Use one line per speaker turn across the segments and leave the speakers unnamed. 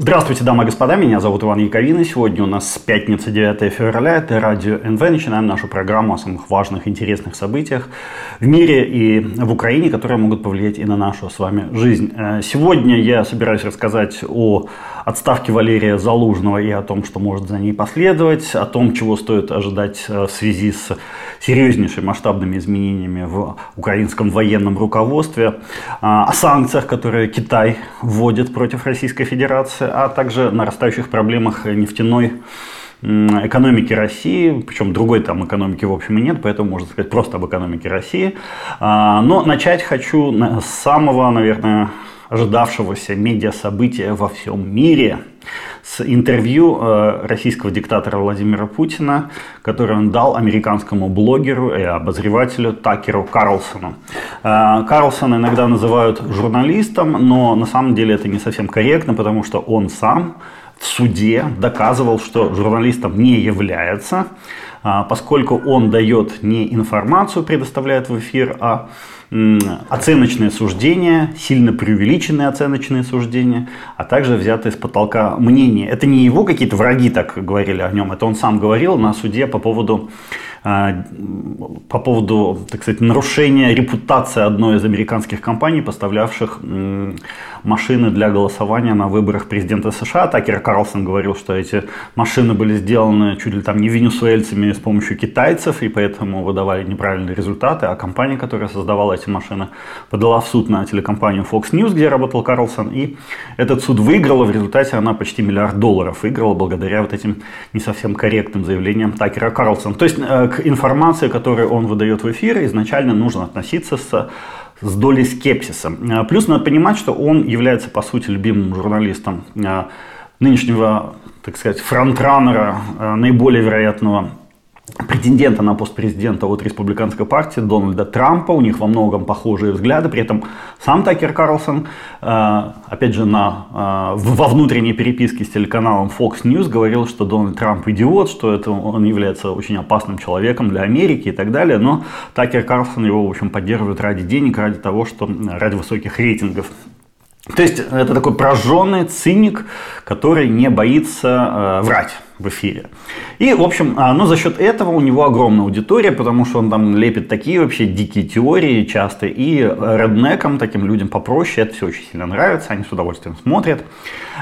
Здравствуйте, дамы и господа, меня зовут Иван Яковин, и сегодня у нас пятница, 9 февраля, это Радио НВ. Начинаем нашу программу о самых важных, интересных событиях в мире и в Украине, которые могут повлиять и на нашу с вами жизнь. Э, сегодня я собираюсь рассказать о отставке Валерия Залужного и о том, что может за ней последовать, о том, чего стоит ожидать э, в связи с серьезнейшими масштабными изменениями в украинском военном руководстве, э, о санкциях, которые Китай вводит против Российской Федерации, а также нарастающих проблемах нефтяной экономики России, причем другой там экономики в общем и нет, поэтому можно сказать просто об экономике России. А, но начать хочу с самого, наверное, ожидавшегося медиа-события во всем мире с интервью э, российского диктатора Владимира Путина, которое он дал американскому блогеру и обозревателю Такеру Карлсону. Э, Карлсона иногда называют журналистом, но на самом деле это не совсем корректно, потому что он сам в суде доказывал, что журналистом не является, э, поскольку он дает не информацию, предоставляет в эфир, а оценочные суждения, сильно преувеличенные оценочные суждения, а также взятые с потолка мнения. Это не его какие-то враги так говорили о нем, это он сам говорил на суде по поводу по поводу, так сказать, нарушения репутации одной из американских компаний, поставлявших машины для голосования на выборах президента США. Такер Карлсон говорил, что эти машины были сделаны чуть ли там не венесуэльцами с помощью китайцев, и поэтому выдавали неправильные результаты, а компания, которая создавала эти машины, подала в суд на телекомпанию Fox News, где работал Карлсон, и этот суд выиграла, в результате она почти миллиард долларов выиграла благодаря вот этим не совсем корректным заявлениям Такера Карлсона. То есть э, к информации, которую он выдает в эфире, изначально нужно относиться с с долей скепсиса. Э, плюс надо понимать, что он является, по сути, любимым журналистом э, нынешнего, так сказать, фронтранера, наиболее вероятного претендента на пост президента от республиканской партии Дональда Трампа. У них во многом похожие взгляды. При этом сам Такер Карлсон, э, опять же, на, э, во внутренней переписке с телеканалом Fox News говорил, что Дональд Трамп идиот, что это он является очень опасным человеком для Америки и так далее. Но Такер Карлсон его, в общем, поддерживает ради денег, ради того, что ради высоких рейтингов. То есть это такой прожженный циник, который не боится э, врать в эфире. И, в общем, а, ну, за счет этого у него огромная аудитория, потому что он там лепит такие вообще дикие теории часто. И реднекам, таким людям попроще, это все очень сильно нравится, они с удовольствием смотрят.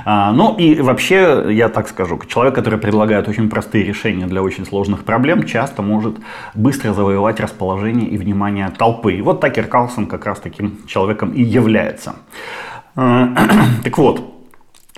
А, ну и вообще, я так скажу, человек, который предлагает очень простые решения для очень сложных проблем, часто может быстро завоевать расположение и внимание толпы. И вот Такер Карлсон как раз таким человеком и является. А, так вот,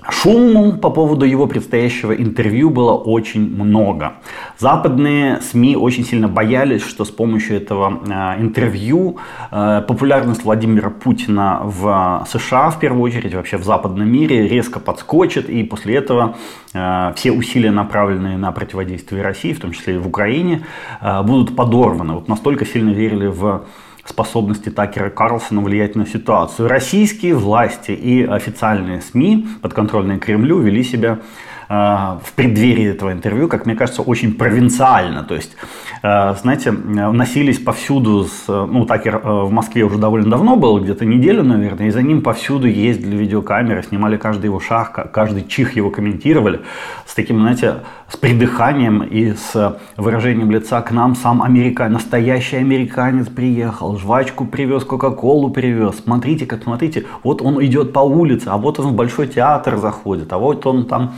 Шуму по поводу его предстоящего интервью было очень много. Западные СМИ очень сильно боялись, что с помощью этого э, интервью э, популярность Владимира Путина в США, в первую очередь, вообще в западном мире, резко подскочит, и после этого э, все усилия, направленные на противодействие России, в том числе и в Украине, э, будут подорваны. Вот настолько сильно верили в способности Такера Карлсона влиять на ситуацию. Российские власти и официальные СМИ, подконтрольные Кремлю, вели себя в преддверии этого интервью, как мне кажется, очень провинциально. То есть, э, знаете, носились повсюду, с, ну, Такер э, в Москве уже довольно давно был, где-то неделю, наверное, и за ним повсюду ездили видеокамеры, снимали каждый его шаг, каждый чих его комментировали с таким, знаете, с придыханием и с выражением лица к нам сам американец, настоящий американец приехал, жвачку привез, кока-колу привез, смотрите, как смотрите, вот он идет по улице, а вот он в Большой театр заходит, а вот он там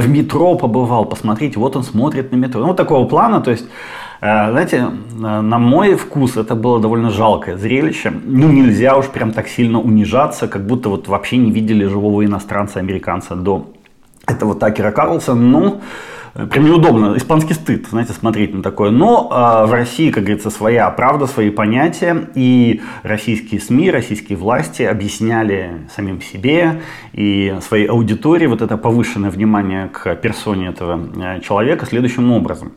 в метро побывал, посмотрите, вот он смотрит на метро. Ну, такого плана, то есть, э, знаете, на мой вкус это было довольно жалкое зрелище. Ну, нельзя уж прям так сильно унижаться, как будто вот вообще не видели живого иностранца, американца до этого Такера Карлсона. Ну, Прям неудобно, испанский стыд, знаете, смотреть на такое. Но э, в России, как говорится, своя правда, свои понятия. И российские СМИ, российские власти объясняли самим себе и своей аудитории вот это повышенное внимание к персоне этого э, человека следующим образом.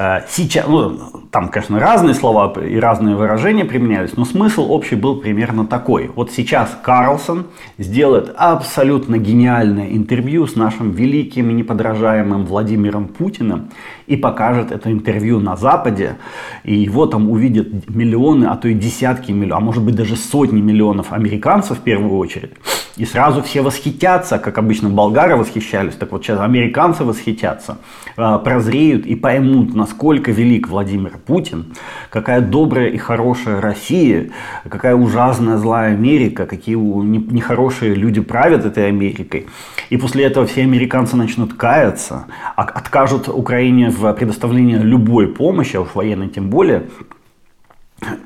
Э, сейчас, ну, там, конечно, разные слова и разные выражения применялись, но смысл общий был примерно такой. Вот сейчас Карлсон сделает абсолютно гениальное интервью с нашим великим и неподражаемым Владимиром Путиным и покажет это интервью на Западе, и его там увидят миллионы, а то и десятки миллионов, а может быть даже сотни миллионов американцев в первую очередь. И сразу все восхитятся, как обычно болгары восхищались, так вот сейчас американцы восхитятся, э, прозреют и поймут, насколько велик Владимир Путин, какая добрая и хорошая Россия, какая ужасная злая Америка, какие нехорошие люди правят этой Америкой. И после этого все американцы начнут каяться, а откажут Украине в предоставлении любой помощи, а уж военной тем более,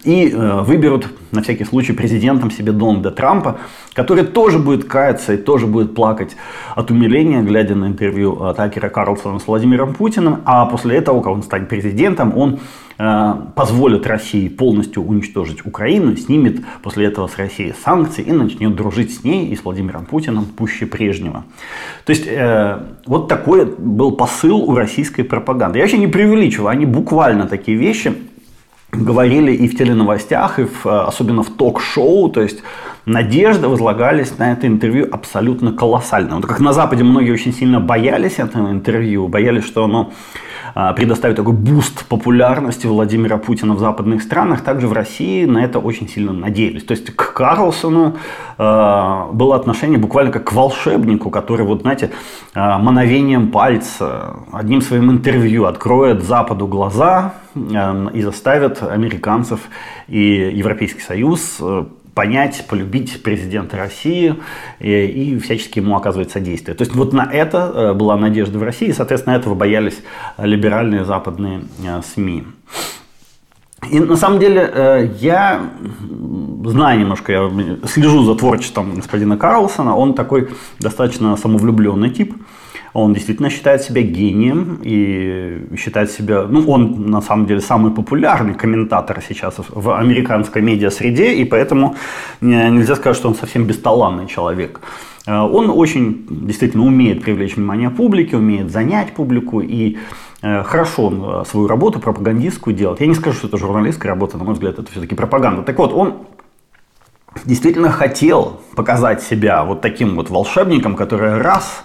и э, выберут на всякий случай президентом себе Дональда Трампа, который тоже будет каяться и тоже будет плакать от умиления, глядя на интервью э, Такера Карлсона с Владимиром Путиным, а после этого, когда он станет президентом, он э, позволит России полностью уничтожить Украину, снимет после этого с России санкции и начнет дружить с ней и с Владимиром Путиным пуще прежнего. То есть э, вот такой был посыл у российской пропаганды. Я вообще не преувеличиваю, они буквально такие вещи говорили и в теленовостях, и в, особенно в ток-шоу, то есть надежды возлагались на это интервью абсолютно колоссально. Вот как на Западе многие очень сильно боялись этого интервью, боялись, что оно предоставит такой буст популярности Владимира Путина в западных странах, также в России на это очень сильно надеялись. То есть к Карлсону э, было отношение буквально как к волшебнику, который, вот знаете, э, мановением пальца, одним своим интервью откроет Западу глаза и заставит американцев и Европейский Союз понять, полюбить президента России и, и всячески ему оказывать содействие. То есть вот на это э, была надежда в России, и, соответственно, этого боялись либеральные западные э, СМИ. И на самом деле э, я знаю немножко, я слежу за творчеством господина Карлсона, он такой достаточно самовлюбленный тип, он действительно считает себя гением и считает себя, ну, он на самом деле самый популярный комментатор сейчас в американской медиа-среде, и поэтому нельзя сказать, что он совсем бесталанный человек. Э, он очень действительно умеет привлечь внимание публики, умеет занять публику и э, хорошо э, свою работу пропагандистскую делает. Я не скажу, что это журналистская работа, на мой взгляд, это все-таки пропаганда. Так вот, он действительно хотел показать себя вот таким вот волшебником, который раз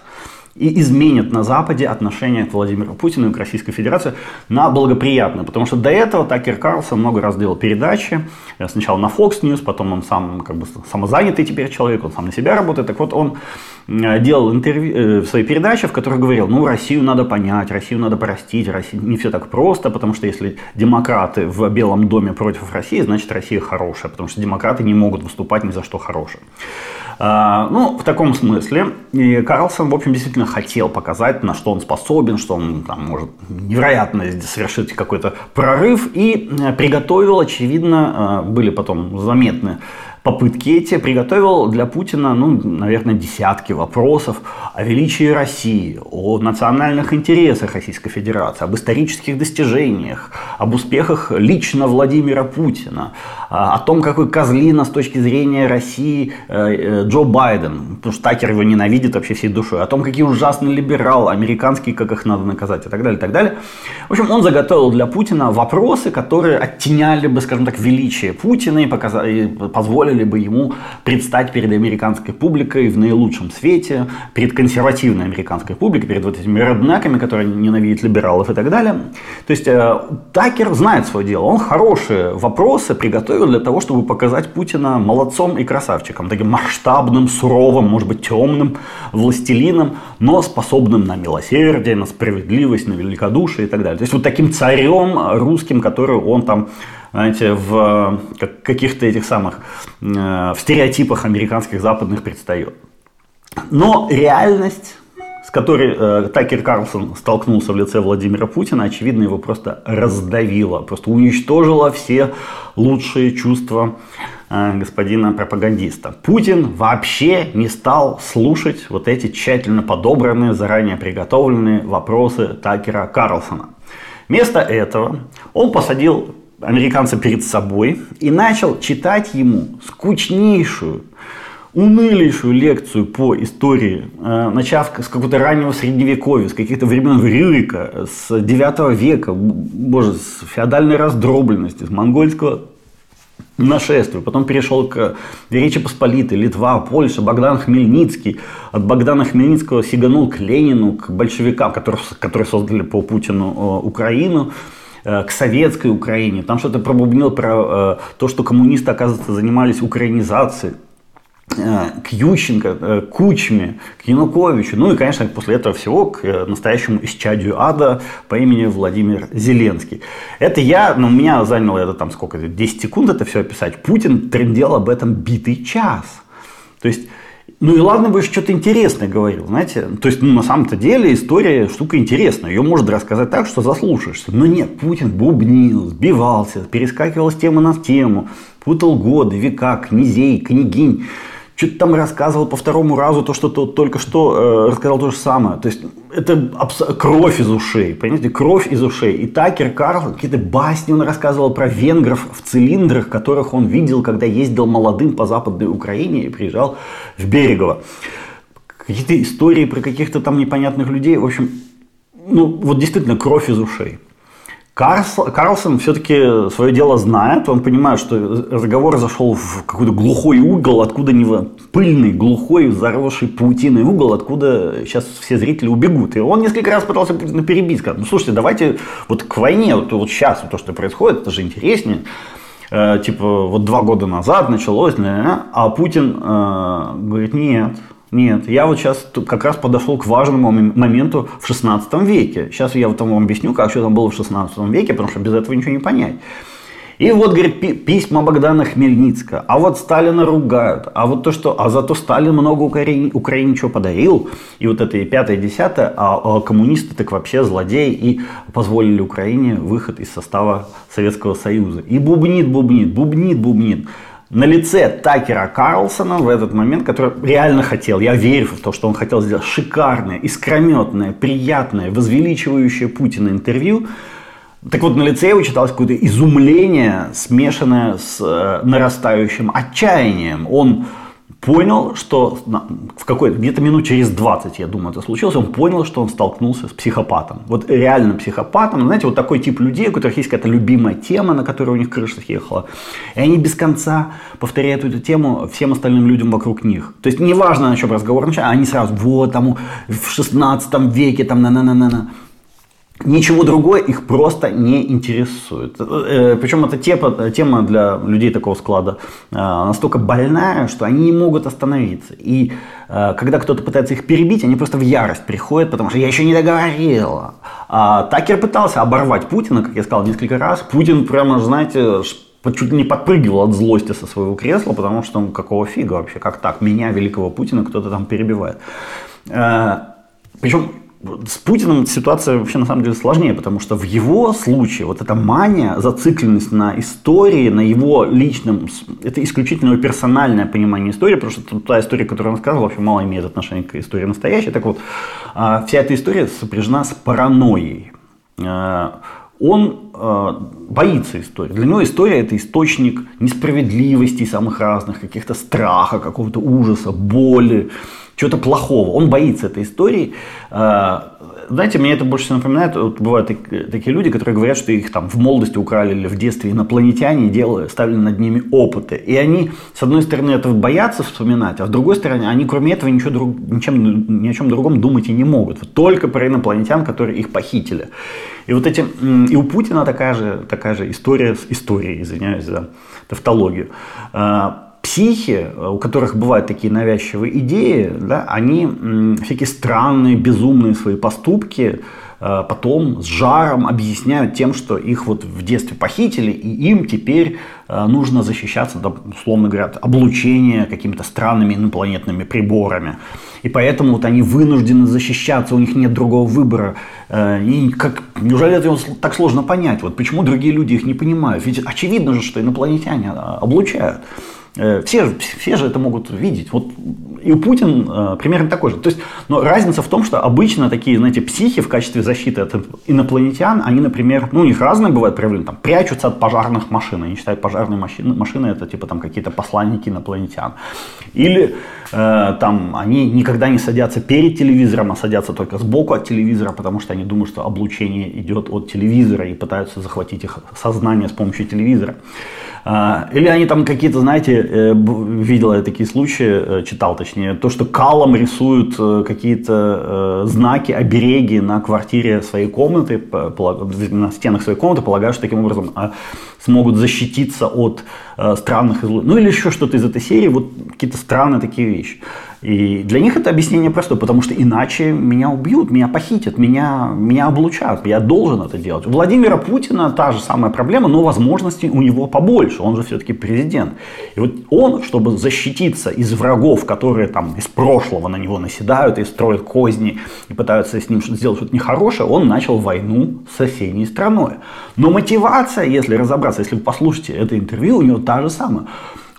и изменит на Западе отношение к Владимиру Путину и к Российской Федерации на благоприятное. Потому что до этого Такер Карлсон много раз делал передачи. Э, сначала на Fox News, потом он сам как бы самозанятый теперь человек, он сам на себя работает. Так вот, он делал интервью, э, в своей передаче, в которой говорил, ну, Россию надо понять, Россию надо простить, Россия не все так просто, потому что если демократы в Белом доме против России, значит Россия хорошая, потому что демократы не могут выступать ни за что хорошее. А, ну, в таком смысле. И Карлсон, в общем, действительно хотел показать, на что он способен, что он там, может невероятно совершить какой-то прорыв. И э, приготовил, очевидно, э, были потом заметны попытки эти приготовил для Путина, ну, наверное, десятки вопросов о величии России, о национальных интересах Российской Федерации, об исторических достижениях, об успехах лично Владимира Путина, а, о том, какой козлина с точки зрения России э, э, Джо Байден, потому что Такер его ненавидит вообще всей душой, о том, какие ужасный либерал, американский, как их надо наказать и так далее, и так далее. В общем, он заготовил для Путина вопросы, которые оттеняли бы, скажем так, величие Путина и, показали, и позволили позволили бы ему предстать перед американской публикой в наилучшем свете, перед консервативной американской публикой, перед вот этими реднеками, которые ненавидят либералов и так далее. То есть э, Такер знает свое дело, он хорошие вопросы приготовил для того, чтобы показать Путина молодцом и красавчиком, таким масштабным, суровым, может быть, темным властелином, но способным на милосердие, на справедливость, на великодушие и так далее. То есть вот таким царем русским, который он там знаете, в как, каких-то этих самых, э, в стереотипах американских западных предстает. Но реальность, с которой э, Такер Карлсон столкнулся в лице Владимира Путина, очевидно, его просто раздавила, просто уничтожила все лучшие чувства э, господина пропагандиста. Путин вообще не стал слушать вот эти тщательно подобранные, заранее приготовленные вопросы Такера Карлсона. Вместо этого он посадил американца перед собой и начал читать ему скучнейшую, унылейшую лекцию по истории, э, начав с какого-то раннего средневековья, с каких-то времен Рюрика, с 9 века, боже, с феодальной раздробленности, с монгольского нашествия. Потом перешел к Речи Посполитой, Литва, Польша, Богдан Хмельницкий. От Богдана Хмельницкого сиганул к Ленину, к большевикам, которые, которые создали по Путину э, Украину. Э, к советской Украине. Там что-то пробубнил про э, то, что коммунисты, оказывается, занимались украинизацией. Э, к Ющенко, к Кучме, к Януковичу, ну и, конечно, после этого всего к настоящему исчадию ада по имени Владимир Зеленский. Это я, но ну, меня заняло это там сколько, 10 секунд это все описать. Путин трендел об этом битый час. То есть, ну и ладно бы что-то интересное говорил, знаете. То есть, ну, на самом-то деле история штука интересная. Ее можно рассказать так, что заслушаешься. Но нет, Путин бубнил, сбивался, перескакивал с темы на тему, путал годы, века, князей, княгинь что-то там рассказывал по второму разу то, что тот только что э, рассказал то же самое. То есть это кровь из ушей, понимаете, кровь из ушей. И Такер Карл, какие-то басни он рассказывал про венгров в цилиндрах, которых он видел, когда ездил молодым по западной Украине и приезжал в Берегово. Какие-то истории про каких-то там непонятных людей. В общем, ну вот действительно кровь из ушей. Карлсон все-таки свое дело знает, он понимает, что разговор зашел в какой-то глухой угол, откуда не пыльный, глухой, заросший паутиной угол, откуда сейчас все зрители убегут. И он несколько раз пытался Путина перебить, сказать, ну слушайте, давайте вот к войне, вот, вот сейчас вот то, что происходит, это же интереснее. Э, типа вот два года назад началось, а Путин э, говорит, нет, нет, я вот сейчас как раз подошел к важному моменту в 16 веке. Сейчас я вот вам объясню, как что там было в 16 веке, потому что без этого ничего не понять. И вот, говорит, письма Богдана Хмельницкого. А вот Сталина ругают. А вот то, что... А зато Сталин много Украине, Украине чего подарил. И вот это и пятое, и десятое. А, а коммунисты так вообще злодеи. И позволили Украине выход из состава Советского Союза. И бубнит, бубнит, бубнит, бубнит на лице Такера Карлсона в этот момент, который реально хотел, я верю в то, что он хотел сделать шикарное, искрометное, приятное, возвеличивающее Путина интервью, так вот, на лице его читалось какое-то изумление, смешанное с э, нарастающим отчаянием. Он понял, что в какой где-то минут через 20, я думаю, это случилось, он понял, что он столкнулся с психопатом. Вот реально психопатом. Знаете, вот такой тип людей, у которых есть какая-то любимая тема, на которой у них крыша съехала. И они без конца повторяют эту тему всем остальным людям вокруг них. То есть неважно, о чем разговор начинается, они сразу, вот там в 16 веке, там на-на-на-на-на. Ничего другое их просто не интересует. Э, Причем эта тема, для людей такого склада э, настолько больная, что они не могут остановиться. И э, когда кто-то пытается их перебить, они просто в ярость приходят, потому что я еще не договорил. А Такер пытался оборвать Путина, как я сказал несколько раз. Путин прямо, знаете, чуть не подпрыгивал от злости со своего кресла, потому что ну, какого фига вообще, как так, меня, великого Путина, кто-то там перебивает. Причем с Путиным ситуация вообще на самом деле сложнее, потому что в его случае вот эта мания, зацикленность на истории, на его личном, это исключительно персональное понимание истории, потому что та история, которую он рассказывал, вообще мало имеет отношения к истории настоящей. Так вот, а, вся эта история сопряжена с паранойей. А, он э, боится истории. Для него история это источник несправедливости самых разных, каких-то страха, какого-то ужаса, боли, чего-то плохого. Он боится этой истории. Э, знаете, мне это больше всего напоминает, вот бывают такие люди, которые говорят, что их там в молодости украли или в детстве инопланетяне, делали, ставили над ними опыты. И они, с одной стороны, этого боятся вспоминать, а с другой стороны, они кроме этого ничего друг, ничем, ни о чем другом думать и не могут. Вот только про инопланетян, которые их похитили. И вот эти, и у Путина такая же, такая же история с историей, извиняюсь за тавтологию а, психи, у которых бывают такие навязчивые идеи, да, они всякие странные, безумные свои поступки э, потом с жаром объясняют тем, что их вот в детстве похитили, и им теперь э, нужно защищаться, условно говоря, от облучения какими-то странными инопланетными приборами. И поэтому вот они вынуждены защищаться, у них нет другого выбора. Э, и как, неужели это так сложно понять? Вот почему другие люди их не понимают? Ведь очевидно же, что инопланетяне облучают. Э, все, все же это могут видеть. Вот и у Путин э, примерно такой же. То есть, но разница в том, что обычно такие, знаете, психи в качестве защиты от инопланетян, они, например, ну, у них разные бывают проявления, там, прячутся от пожарных машин. Они считают пожарные машины, машины это типа там какие-то посланники инопланетян. Или э, там они никогда не садятся перед телевизором, а садятся только сбоку от телевизора, потому что они думают, что облучение идет от телевизора и пытаются захватить их сознание с помощью телевизора. А, или они там какие-то, знаете, э, видел я такие случаи, э, читал точнее, то, что калом рисуют э, какие-то знаки, обереги на квартире своей комнаты, на стенах своей комнаты, полагая, что таким образом а, смогут защититься от странных излучений. Ну или еще что-то из этой серии, вот какие-то странные такие вещи. И для них это объяснение простое, потому что иначе меня убьют, меня похитят, меня, меня облучат, я должен это делать. У Владимира Путина та же самая проблема, но возможностей у него побольше, он же все-таки президент. И вот он, чтобы защититься из врагов, которые там из прошлого на него наседают и строят козни и пытаются с ним сделать что-то нехорошее, он начал войну с соседней страной. Но мотивация, если разобраться, если вы послушаете это интервью, у него та же самая.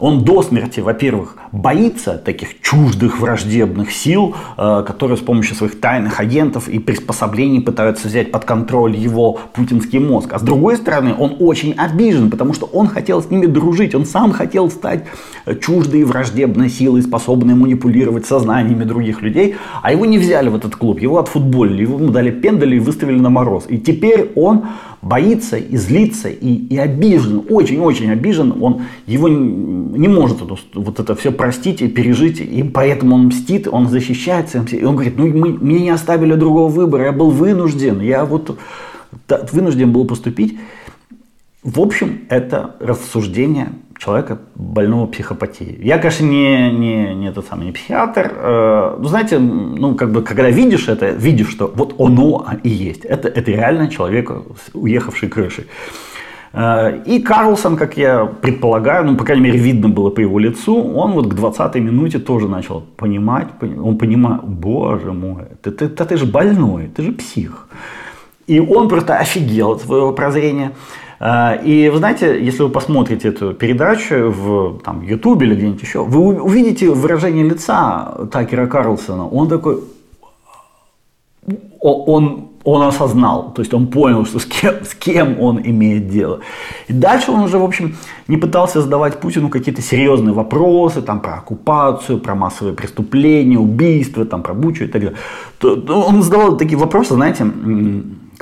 Он до смерти, во-первых, боится таких чуждых враждебных сил, э, которые с помощью своих тайных агентов и приспособлений пытаются взять под контроль его путинский мозг. А с другой стороны, он очень обижен, потому что он хотел с ними дружить, он сам хотел стать чуждой враждебной силой, способной манипулировать сознаниями других людей, а его не взяли в этот клуб, его отфутболили, ему дали пендали и выставили на мороз. И теперь он боится и злится и, и обижен, очень-очень обижен, он его не может это, вот это все простить и пережить, и поэтому он мстит, он защищается, и он говорит, ну мы, мне не оставили другого выбора, я был вынужден, я вот вынужден был поступить. В общем, это рассуждение человека больного психопатией. Я, конечно, не, не, не этот самый не психиатр. Э, ну, знаете, ну, как бы, когда видишь это, видишь, что вот оно и есть. Это, это реально человек, уехавший крышей. Э, и Карлсон, как я предполагаю, ну, по крайней мере, видно было по его лицу, он вот к 20-й минуте тоже начал понимать, он понимает, боже мой, ты, ты, ты, ты же больной, ты же псих. И он просто офигел от своего прозрения. Э, и вы знаете, если вы посмотрите эту передачу в там, YouTube или где-нибудь еще, вы увидите выражение лица Такера Карлсона. Он такой, он, он осознал, то есть он понял, что с кем, с кем он имеет дело. И дальше он уже, в общем, не пытался задавать Путину какие-то серьезные вопросы там, про оккупацию, про массовые преступления, убийства, там, про Бучу и так далее. Он задавал такие вопросы, знаете,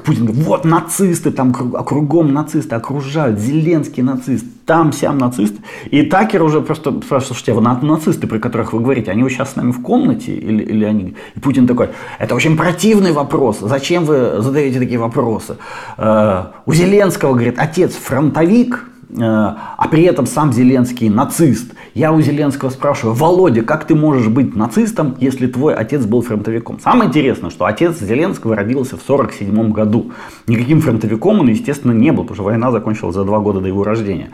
Путин говорит, вот нацисты, там кругом нацисты окружают, Зеленский нацист, там сям нацист. И Такер уже просто спрашивает, слушайте, а вот нацисты, про которых вы говорите, они сейчас с нами в комнате или, или они... И Путин такой, это очень противный вопрос, зачем вы задаете такие вопросы? Э, у Зеленского, говорит, отец фронтовик, а при этом сам Зеленский нацист. Я у Зеленского спрашиваю, Володя, как ты можешь быть нацистом, если твой отец был фронтовиком? Самое интересное, что отец Зеленского родился в 1947 году. Никаким фронтовиком он, естественно, не был, потому что война закончилась за два года до его рождения.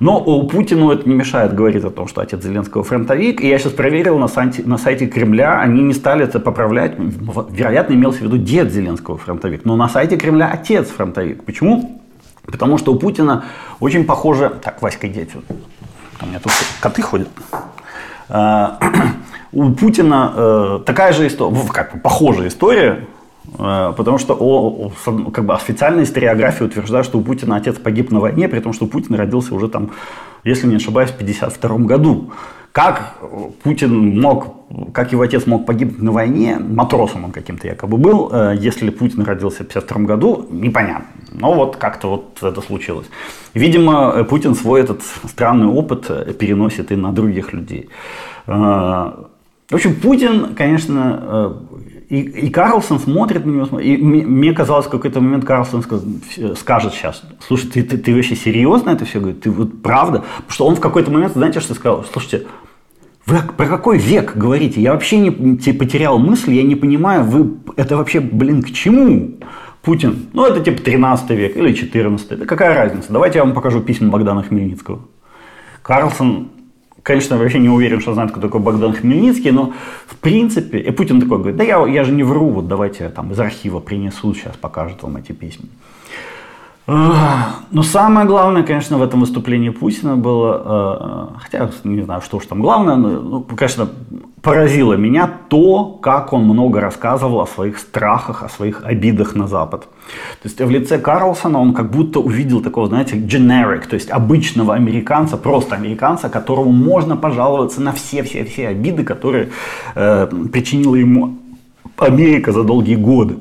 Но у Путину это не мешает говорить о том, что отец Зеленского фронтовик. И я сейчас проверил на сайте, на сайте Кремля, они не стали это поправлять. Вероятно, имелся в виду дед Зеленского фронтовик. Но на сайте Кремля отец фронтовик. Почему? Потому что у Путина очень похоже... Так, Васька, иди отсюда. У меня тут коты ходят. А, у Путина э, такая же история, как похожая история, э, потому что о, как бы официальная историография утверждает, что у Путина отец погиб на войне, при том, что Путин родился уже там, если не ошибаюсь, в 1952 году. Как Путин мог, как его отец мог погибнуть на войне, матросом он каким-то якобы был, э, если Путин родился в 1952 году, непонятно. Но вот как-то вот это случилось. Видимо, Путин свой этот странный опыт э, переносит и на других людей. Э, в общем, Путин, конечно, и, и Карлсон смотрит на него, и мне казалось, в какой-то момент Карлсон скажет сейчас, слушай, ты, ты, ты вообще серьезно это все говоришь? Ты вот правда? Потому что он в какой-то момент, знаете, что сказал? Слушайте, вы про какой век говорите? Я вообще не потерял мысль, я не понимаю, вы это вообще, блин, к чему? Путин, ну это типа 13 век или 14, да какая разница? Давайте я вам покажу письма Богдана Хмельницкого. Карлсон конечно, вообще не уверен, что знает, кто такой Богдан Хмельницкий, но в принципе, и Путин такой говорит, да я, я же не вру, вот давайте я там из архива принесу, сейчас покажут вам эти письма. Но самое главное, конечно, в этом выступлении Путина было, э, хотя не знаю, что уж там главное, но, ну, конечно, поразило меня то, как он много рассказывал о своих страхах, о своих обидах на Запад. То есть в лице Карлсона он как будто увидел такого, знаете, generic, то есть обычного американца, просто американца, которому можно пожаловаться на все-все-все обиды, которые э, причинила ему Америка за долгие годы.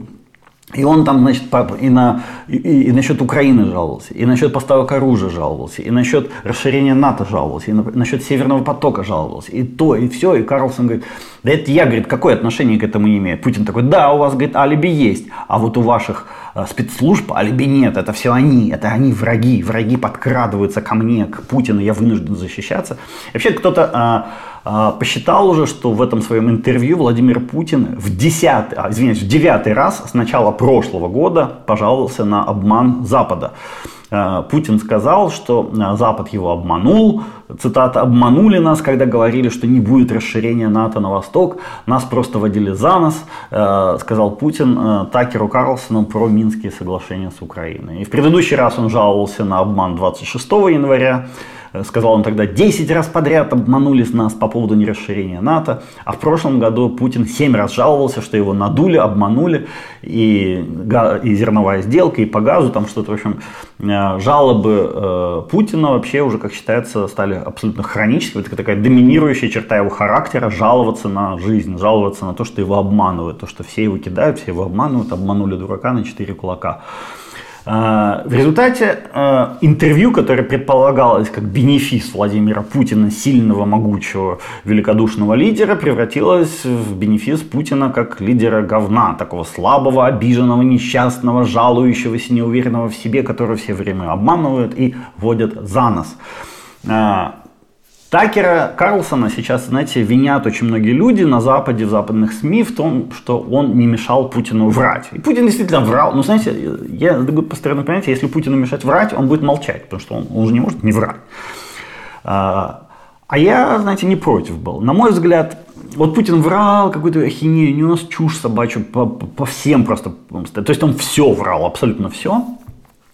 И он там, значит, и, на, и, и насчет Украины жаловался, и насчет поставок оружия жаловался, и насчет расширения НАТО жаловался, и на, насчет Северного потока жаловался, и то, и все. И Карлсон говорит, да это я, говорит, какое отношение к этому не имею? Путин такой, да, у вас, говорит, алиби есть, а вот у ваших э, спецслужб алиби нет, это все они, это они враги, враги подкрадываются ко мне, к Путину, я вынужден защищаться. И вообще кто-то э, а, посчитал уже, что в этом своем интервью Владимир Путин в десятый, а, извиняюсь, в девятый раз с начала прошлого года пожаловался на обман Запада. А, Путин сказал, что Запад его обманул, цитата, «обманули нас, когда говорили, что не будет расширения НАТО на восток, нас просто водили за нос», сказал Путин Такеру Карлсону про Минские соглашения с Украиной. И в предыдущий раз он жаловался на обман 26 января, Э, сказал он тогда, 10 раз подряд обманулись нас по поводу нерасширения НАТО, а в прошлом году Путин 7 раз жаловался, что его надули, обманули, и, и зерновая сделка, и по газу, там что-то, в общем, э, жалобы э, Путина вообще уже, как считается, стали абсолютно хроническими, это такая доминирующая черта его характера, жаловаться на жизнь, жаловаться на то, что его обманывают, то, что все его кидают, все его обманывают, обманули дурака на 4 кулака. А, в результате а, интервью, которое предполагалось как бенефис Владимира Путина, сильного, могучего, великодушного лидера, превратилось в бенефис Путина как лидера говна, такого слабого, обиженного, несчастного, жалующегося, неуверенного в себе, которого все время обманывают и водят за нос. Такера Карлсона сейчас, знаете, винят очень многие люди на Западе, в западных СМИ в том, что он не мешал Путину врать. И Путин действительно врал. Но, знаете, я постоянно понимаете, если Путину мешать врать, он будет молчать, потому что он, он же не может не врать. А, а я, знаете, не против был. На мой взгляд, вот Путин врал какую-то ахинею, не у нас чушь собачью по, по, по всем просто. То есть он все врал, абсолютно все.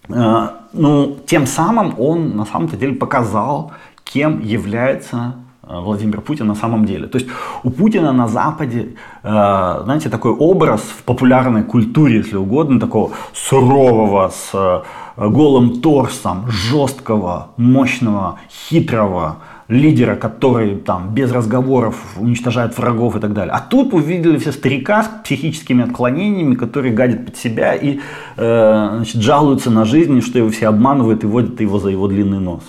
А, ну, тем самым он на самом-то деле показал кем является э, Владимир Путин на самом деле. То есть у Путина на Западе, э, знаете, такой образ в популярной культуре, если угодно, такого сурового, с э, голым торсом, жесткого, мощного, хитрого лидера, который там без разговоров уничтожает врагов и так далее. А тут увидели все старика с психическими отклонениями, который гадит под себя и э, значит, жалуются на жизнь, что его все обманывают и водят его за его длинный нос.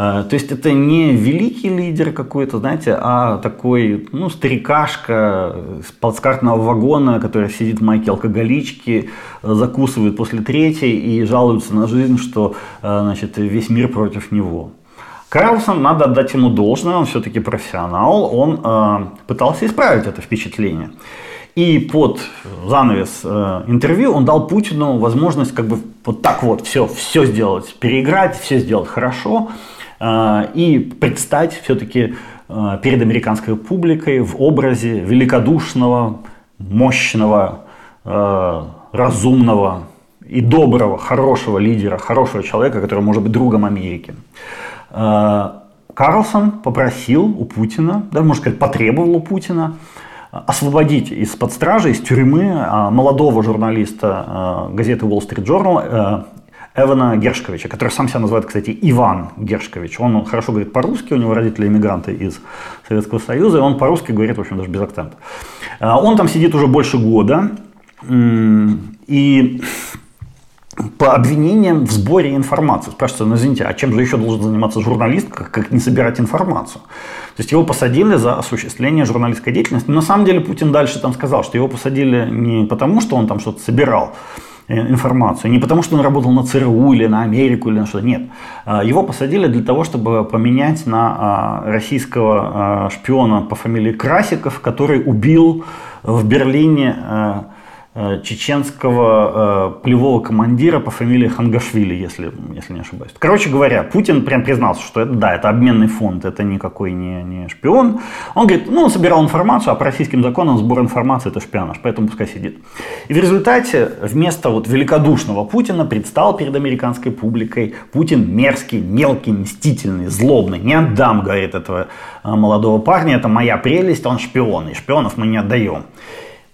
А, то есть это не великий лидер какой-то, знаете, а такой, ну, старикашка с плацкартного вагона, который сидит в майке алкоголички, закусывает после третьей и жалуется на жизнь, что, а, значит, весь мир против него. Карлсон, надо отдать ему должное, он все-таки профессионал, он э, пытался исправить это впечатление. И под занавес э, интервью он дал Путину возможность как бы вот так вот все, все сделать, переиграть, все сделать хорошо. А, и предстать все-таки а, перед американской публикой в образе великодушного, мощного, а, разумного и доброго, хорошего лидера, хорошего человека, который может быть другом Америки. Карлсон попросил у Путина, да, можно сказать, потребовал у Путина освободить из-под стражи, из тюрьмы молодого журналиста газеты Wall Street Journal Эвана Гершковича, который сам себя называет, кстати, Иван Гершкович. Он хорошо говорит по-русски, у него родители иммигранты из Советского Союза, и он по-русски говорит, в общем, даже без акцента. А, он там сидит уже больше года, и по обвинениям в сборе информации. Спрашивается, ну извините, а чем же еще должен заниматься журналист, как, как не собирать информацию? То есть его посадили за осуществление журналистской деятельности. Но на самом деле Путин дальше там сказал, что его посадили не потому, что он там что-то собирал, информацию. Не потому, что он работал на ЦРУ или на Америку или на что-то. Нет. А, его посадили для того, чтобы поменять на а, российского а, шпиона по фамилии Красиков, который убил в Берлине чеченского э, полевого командира по фамилии Хангашвили, если, если не ошибаюсь. Короче говоря, Путин прям признался, что это, да, это обменный фонд, это никакой не, не шпион. Он говорит, ну, он собирал информацию, а по российским законам сбор информации это шпионаж, поэтому пускай сидит. И в результате вместо вот великодушного Путина предстал перед американской публикой Путин мерзкий, мелкий, мстительный, злобный. Не отдам, говорит этого э, молодого парня, это моя прелесть, он шпион, и шпионов мы не отдаем.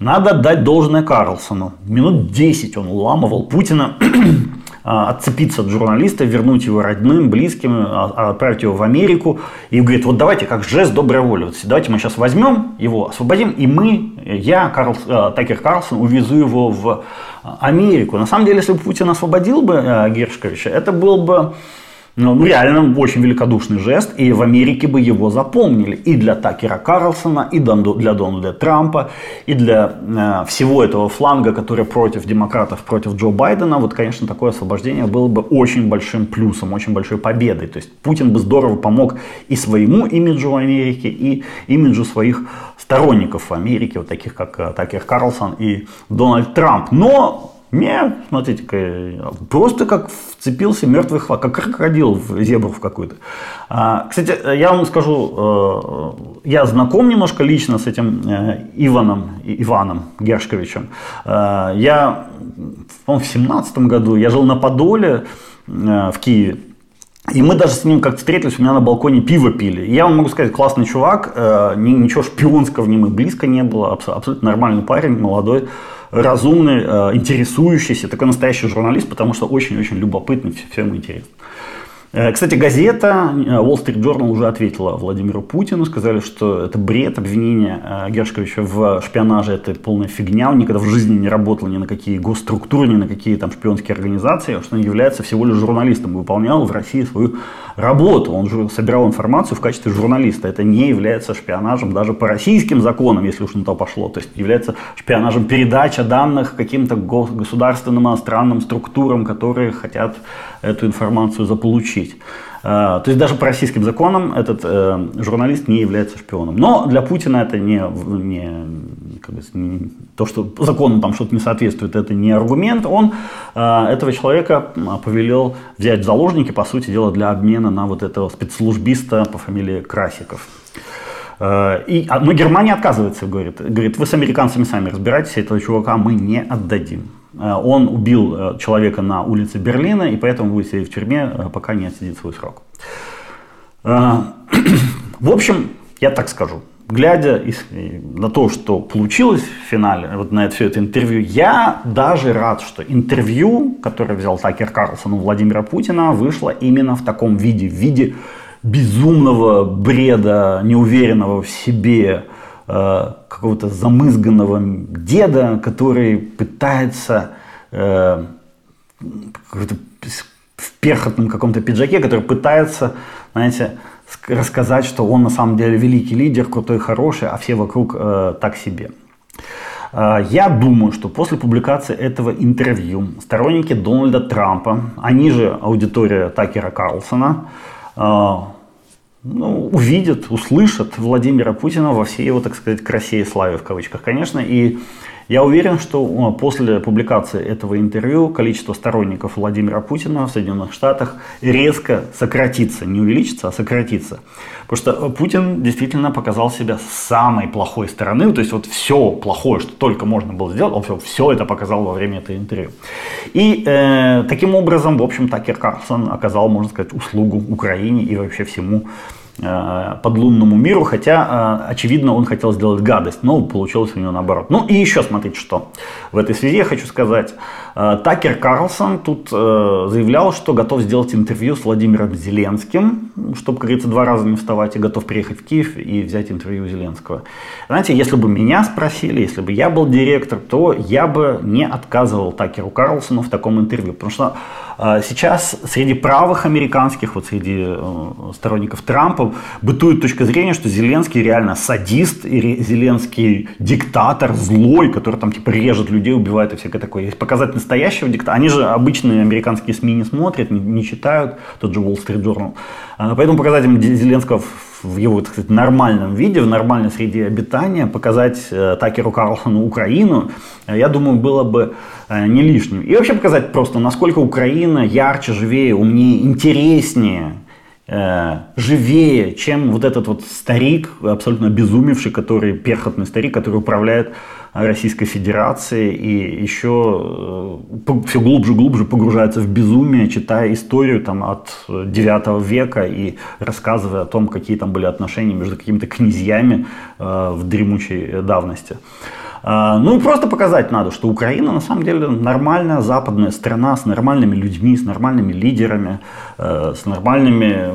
Надо отдать должное Карлсону. Минут 10 он уламывал Путина, отцепиться от журналиста, вернуть его родным, близким, а, отправить его в Америку. И говорит, вот давайте как жест доброй воли, вот давайте мы сейчас возьмем его, освободим, и мы, я, Карл, Такер Карлсон, увезу его в Америку. На самом деле, если бы Путин освободил бы Гершковича, это был бы ну, ну, реально очень великодушный жест, и в Америке бы его запомнили. И для Такера Карлсона, и для Дональда Трампа, и для э, всего этого фланга, который против демократов, против Джо Байдена. Вот, конечно, такое освобождение было бы очень большим плюсом, очень большой победой. То есть Путин бы здорово помог и своему имиджу Америки, и имиджу своих сторонников в Америке, вот таких как э, Такер Карлсон и Дональд Трамп. Но нет, смотрите-ка, просто как вцепился мертвый хват, как крокодил в зебру в какую-то. А, кстати, я вам скажу, э, я знаком немножко лично с этим э, Иваном, Иваном Гершковичем. Э, я, по в семнадцатом году, я жил на Подоле в Киеве. И мы даже с ним как встретились, у меня на балконе пиво пили. Я вам могу сказать, классный чувак, ничего шпионского в нем и близко не было, абсолютно нормальный парень, молодой разумный, э, интересующийся, такой настоящий журналист, потому что очень-очень любопытный, всем интересно. Э, кстати, газета э, Wall Street Journal уже ответила Владимиру Путину, сказали, что это бред, обвинение Гершковича в шпионаже, это полная фигня, он никогда в жизни не работал ни на какие госструктуры, ни на какие там шпионские организации, что он является всего лишь журналистом, выполнял в России свою работу, он же собирал информацию в качестве журналиста. Это не является шпионажем даже по российским законам, если уж на то пошло. То есть является шпионажем передача данных каким-то государственным иностранным структурам, которые хотят эту информацию заполучить. Э, то есть даже по российским законам этот э, журналист не является шпионом. Но для Путина это не, не, как бы, не то, что закону там что-то не соответствует, это не аргумент. Он э, этого человека повелел взять в заложники, по сути дела, для обмена на вот этого спецслужбиста по фамилии Красиков. Э, и, а, но Германия отказывается, говорит, говорит, вы с американцами сами разбирайтесь, этого чувака мы не отдадим. Э, он убил э, человека на улице Берлина, и поэтому будет сидеть в тюрьме, пока не отсидит свой срок. В общем, я так скажу, глядя на то, что получилось в финале, вот на это, все это интервью, я даже рад, что интервью, которое взял Такер Карлсон у Владимира Путина, вышло именно в таком виде, в виде безумного бреда, неуверенного в себе, э, какого-то замызганного деда, который пытается э, в перхотном каком-то пиджаке, который пытается, знаете, рассказать, что он на самом деле великий лидер, крутой, хороший, а все вокруг э, так себе. Э, я думаю, что после публикации этого интервью сторонники Дональда Трампа, они же аудитория Такера Карлсона, э, ну, увидят, услышат Владимира Путина во всей его, так сказать, красе и славе в кавычках, конечно. И я уверен, что после публикации этого интервью количество сторонников Владимира Путина в Соединенных Штатах резко сократится, не увеличится, а сократится. Потому что Путин действительно показал себя с самой плохой стороны, то есть вот все плохое, что только можно было сделать, он все, все это показал во время этого интервью. И э, таким образом, в общем, Такер Карлсон оказал, можно сказать, услугу Украине и вообще всему Э, подлунному миру, хотя, э, очевидно, он хотел сделать гадость, но получилось у него наоборот. Ну и еще смотрите, что в этой связи я хочу сказать. Э, Такер Карлсон тут заявлял, что готов сделать интервью с Владимиром Зеленским, чтобы, как говорится, два раза не вставать, и готов приехать в Киев и взять интервью Зеленского. Знаете, если бы меня спросили, если бы я был директор, то я бы не отказывал Такеру Карлсону в таком интервью, потому что сейчас среди правых американских, вот среди сторонников Трампа, бытует точка зрения, что Зеленский реально садист, и Зеленский диктатор, злой, который там типа режет людей, убивает и всякое такое. Если показать настоящего диктатора, они же обычные американские СМИ не смотрят, не, не читают, тот же Wall Street Journal. А, поэтому показать им Зеленского в его, так сказать, нормальном виде, в нормальной среде обитания, показать э, Такеру Карлсону Украину, э, я думаю, было бы э, не лишним. И вообще показать просто, насколько Украина ярче, живее, умнее, интереснее, живее, чем вот этот вот старик, абсолютно обезумевший, который, перхотный старик, который управляет Российской Федерацией и еще э, все глубже и глубже погружается в безумие, читая историю там, от 9 века и рассказывая о том, какие там были отношения между какими-то князьями э, в дремучей давности. Ну и просто показать надо, что Украина на самом деле нормальная западная страна с нормальными людьми, с нормальными лидерами, с нормальными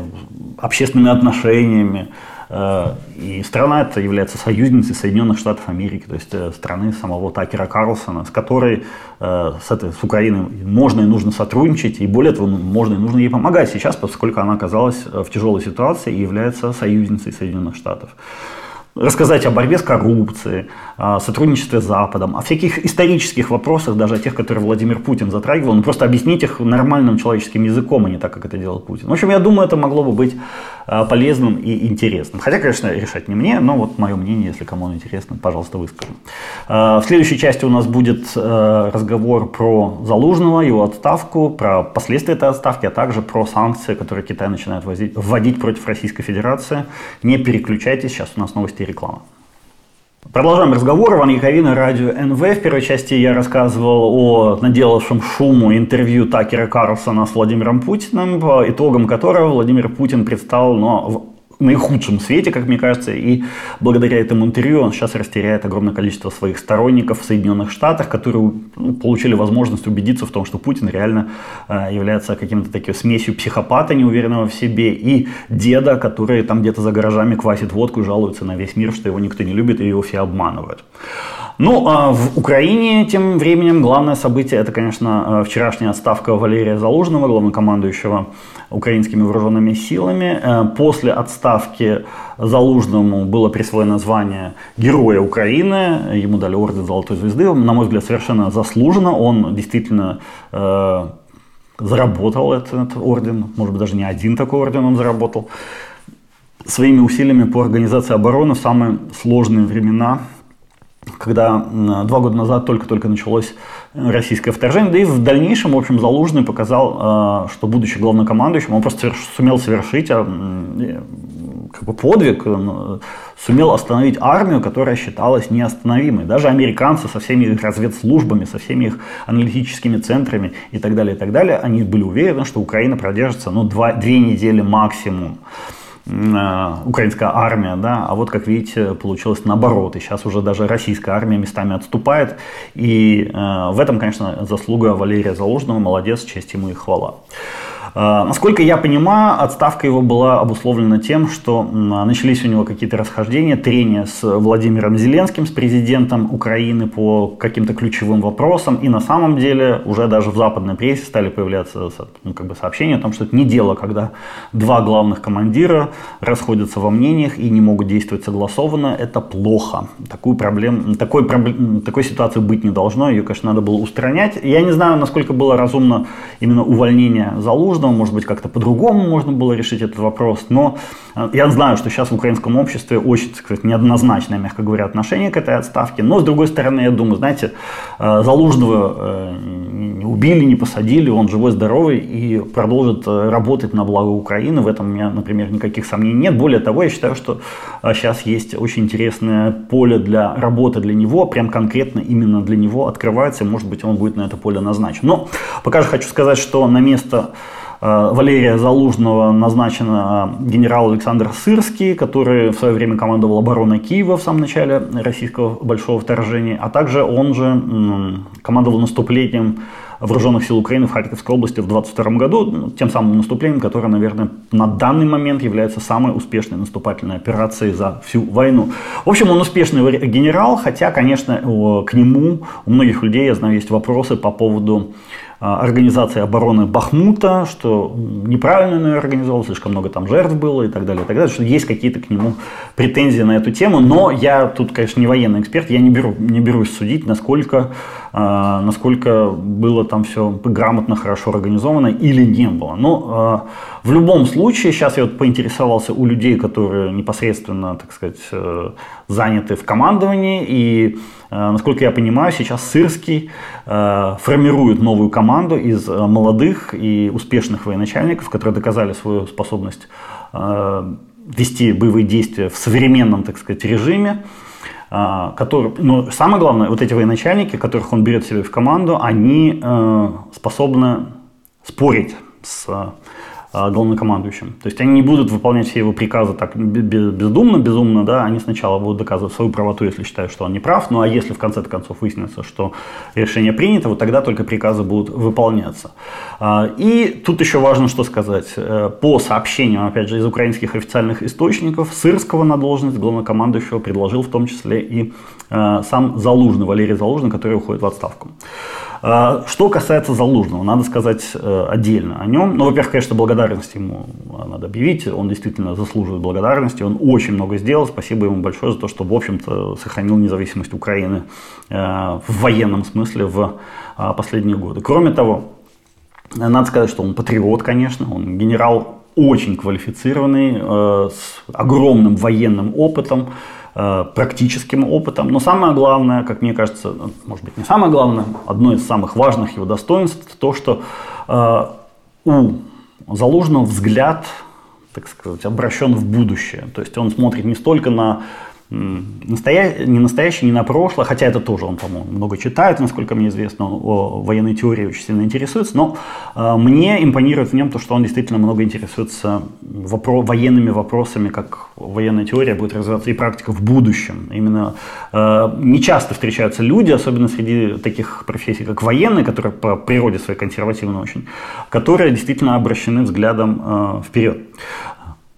общественными отношениями. Э, и страна эта является союзницей Соединенных Штатов Америки, то есть э, страны самого Такера Карлсона, с которой, э, с, этой, с Украиной можно и нужно сотрудничать, и более того, можно и нужно ей помогать сейчас, поскольку она оказалась в тяжелой ситуации и является союзницей Соединенных Штатов рассказать о борьбе с коррупцией, о сотрудничестве с Западом, о всяких исторических вопросах, даже о тех, которые Владимир Путин затрагивал, но просто объяснить их нормальным человеческим языком, а не так, как это делал Путин. В общем, я думаю, это могло бы быть полезным и интересным. Хотя, конечно, решать не мне, но вот мое мнение, если кому интересно, пожалуйста, выскажем. А, в следующей части у нас будет а, разговор про Залужного, его отставку, про последствия этой отставки, а также про санкции, которые Китай начинает вводить против Российской Федерации. Не переключайтесь, сейчас у нас новости реклама. Продолжаем разговор. Иван Яковина, радио НВ. В первой части я рассказывал о наделавшем шуму интервью Такера Карлсона с Владимиром Путиным, по итогам которого Владимир Путин предстал ну, наихудшем свете, как мне кажется, и благодаря этому интервью он сейчас растеряет огромное количество своих сторонников в Соединенных Штатах, которые ну, получили возможность убедиться в том, что Путин реально э, является каким-то таким смесью психопата, неуверенного в себе, и деда, который там где-то за гаражами квасит водку и жалуется на весь мир, что его никто не любит и его все обманывают. Ну, а в Украине тем временем главное событие это, конечно, э, вчерашняя отставка Валерия Залужного, главнокомандующего украинскими вооруженными силами. Э, после отставки Залужному было присвоено звание Героя Украины, ему дали орден Золотой Звезды, на мой взгляд, совершенно заслуженно, он действительно э, заработал этот орден, может быть, даже не один такой орден он заработал, своими усилиями по организации обороны в самые сложные времена когда два года назад только-только началось российское вторжение, да и в дальнейшем, в общем, Залужный показал, а, что будучи главнокомандующим, он просто сумел совершить а, как бы подвиг, сумел остановить армию, которая считалась неостановимой. Даже американцы со всеми их разведслужбами, со всеми их аналитическими центрами и так далее, и так далее, они были уверены, что Украина продержится ну, два, две недели максимум. Э, украинская армия, да, а вот, как видите, получилось наоборот, и сейчас уже даже российская армия местами отступает, и э, в этом, конечно, заслуга Валерия Заложного, молодец, честь ему и хвала. А, насколько я понимаю, отставка его была обусловлена тем, что начались у него какие-то расхождения, трения с Владимиром Зеленским, с президентом Украины по каким-то ключевым вопросам. И на самом деле уже даже в западной прессе стали появляться ну, как бы сообщения о том, что это не дело, когда два главных командира расходятся во мнениях и не могут действовать согласованно. Это плохо. Такую проблем, такой, такой ситуации быть не должно. Ее, конечно, надо было устранять. Я не знаю, насколько было разумно именно увольнение Залужного нужно, может быть, как-то по-другому можно было решить этот вопрос. Но э, я знаю, что сейчас в украинском обществе очень, так сказать, неоднозначное, мягко говоря, отношение к этой отставке. Но, с другой стороны, я думаю, знаете, э, Залужного э, не убили, не посадили, он живой, здоровый и продолжит работать на благо Украины. В этом у меня, например, никаких сомнений нет. Более того, я считаю, что сейчас есть очень интересное поле для работы для него, прям конкретно именно для него открывается, может быть, он будет на это поле назначен. Но пока же хочу сказать, что на место Валерия Залужного назначен э, генерал Александр Сырский, который в свое время командовал обороной Киева в самом начале российского большого вторжения, а также он же командовал наступлением вооруженных сил Украины в Харьковской области в 22 году, ну, тем самым наступлением, которое, наверное, на данный момент является самой успешной наступательной операцией за всю войну. В общем, он успешный генерал, хотя, конечно, к нему у многих людей, я знаю, есть вопросы по поводу организации обороны Бахмута, что неправильно он ее организовал, слишком много там жертв было и так далее, и так далее, что есть какие-то к нему претензии на эту тему, но я тут, конечно, не военный эксперт, я не, беру, не берусь судить, насколько, э, насколько было там все грамотно, хорошо организовано или не было. Но э, в любом случае, сейчас я вот поинтересовался у людей, которые непосредственно, так сказать, э, заняты в командовании, и насколько я понимаю, сейчас Сырский э, формирует новую команду из э, молодых и успешных военачальников, которые доказали свою способность вести боевые действия в современном, так сказать, режиме. Который, но самое главное, вот эти военачальники, которых он берет себе в команду, они способны спорить с главнокомандующим. То есть они не будут выполнять все его приказы так бездумно, безумно, да, они сначала будут доказывать свою правоту, если считают, что он не прав, ну а если в конце концов выяснится, что решение принято, вот тогда только приказы будут выполняться. А, и тут еще важно что сказать. Э, по сообщениям, опять же, из украинских официальных источников, Сырского на должность главнокомандующего предложил в том числе и э, сам Залужный, Валерий Залужный, который уходит в отставку. А, что касается Залужного, надо сказать э, отдельно о нем. Ну, во-первых, конечно, благодарность ему надо объявить. Он действительно заслуживает благодарности. Он очень много сделал. Спасибо ему большое за то, что, в общем-то, сохранил независимость Украины э, в военном смысле в а, последние годы. Кроме того, надо сказать, что он патриот, конечно. Он генерал очень квалифицированный, э, с огромным военным опытом. Э, практическим опытом. Но самое главное, как мне кажется, ну, может быть не самое главное, одно из самых важных его достоинств, то, что э, у Залужного взгляд, так сказать, обращен в будущее. То есть он смотрит не столько на настоя... не настоящее, не на прошлое, хотя это тоже он, по-моему, много читает, насколько мне известно, о военной теории очень сильно интересуется, но э, мне импонирует в нем то, что он действительно много интересуется вопро... военными вопросами, как военная теория будет развиваться и практика в будущем. Именно э, не часто встречаются люди, особенно среди таких профессий, как военные, которые по природе своей консервативны очень, которые действительно обращены взглядом э, вперед.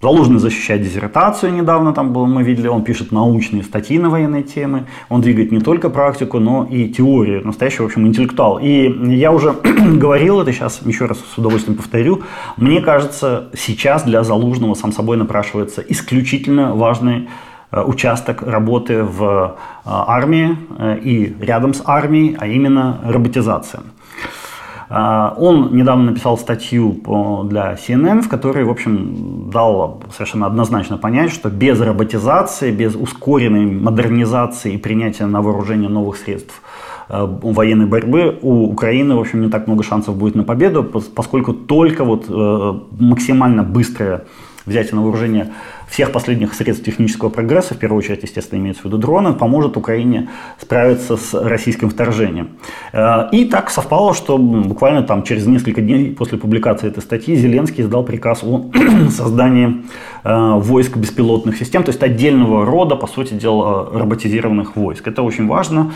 Залужный защищает диссертацию недавно, там было, мы видели, он пишет научные статьи на военные темы, он двигает не только практику, но и теорию, настоящий, в общем, интеллектуал. И я уже говорил это, сейчас еще раз с удовольствием повторю, мне кажется, сейчас для Залужного сам собой напрашивается исключительно важный э, участок работы в э, армии э, и рядом с армией, а именно роботизация. А, он недавно написал статью для CNN, в которой, в общем, дал совершенно однозначно понять, что без роботизации, без ускоренной модернизации и принятия на вооружение новых средств э, военной борьбы у Украины, в общем, не так много шансов будет на победу, поскольку только вот э, максимально быстрое взятие на вооружение всех последних средств технического прогресса, в первую очередь, естественно, имеется в виду дроны, поможет Украине справиться с российским вторжением. Э, и так совпало, что буквально там через несколько дней после публикации этой статьи Зеленский издал приказ о создании э, войск беспилотных систем, то есть отдельного рода, по сути дела, роботизированных войск. Это очень важно,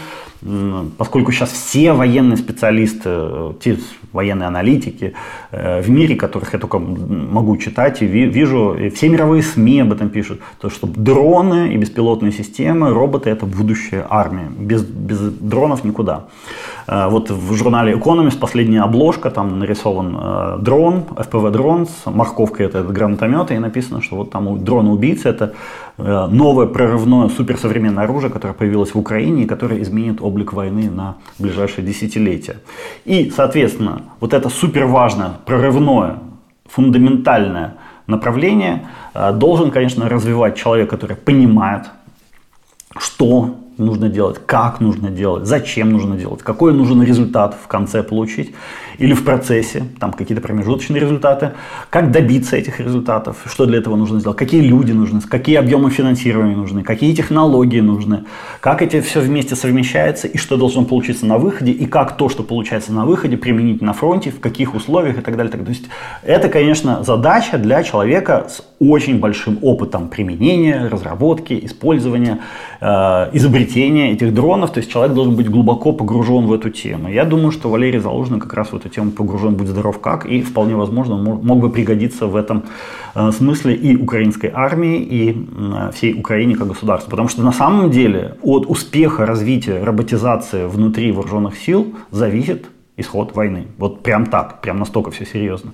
поскольку сейчас все военные специалисты, э, те военные аналитики в мире, которых я только могу читать и вижу, все мировые СМИ об этом пишут, то что дроны и беспилотные системы, роботы это будущее армии. Без, без дронов никуда. Э, вот в журнале Economist последняя обложка, там нарисован э, дрон, FPV-дрон с морковкой, это гранатомет, и написано, что вот там дрон-убийца это э, новое прорывное суперсовременное оружие, которое появилось в Украине и которое изменит облик войны на ближайшие десятилетия. И, соответственно, вот это суперважное, прорывное, фундаментальное направление э, должен, конечно, развивать человек, который понимает, что нужно делать, как нужно делать, зачем нужно делать, какой нужен результат в конце получить или в процессе, там какие-то промежуточные результаты, как добиться этих результатов, что для этого нужно сделать, какие люди нужны, какие объемы финансирования нужны, какие технологии нужны, как эти все вместе совмещается и что должно получиться на выходе, и как то, что получается на выходе, применить на фронте, в каких условиях и так далее. Так. То есть это, конечно, задача для человека с очень большим опытом применения, разработки, использования, э, изобретения этих дронов. То есть человек должен быть глубоко погружен в эту тему. Я думаю, что Валерий Залужный как раз в эту тему погружен, будь здоров как, и вполне возможно мог бы пригодиться в этом э, смысле и украинской армии, и э, всей Украине как государству. Потому что на самом деле от успеха развития роботизации внутри вооруженных сил зависит исход войны. Вот прям так, прям настолько все серьезно.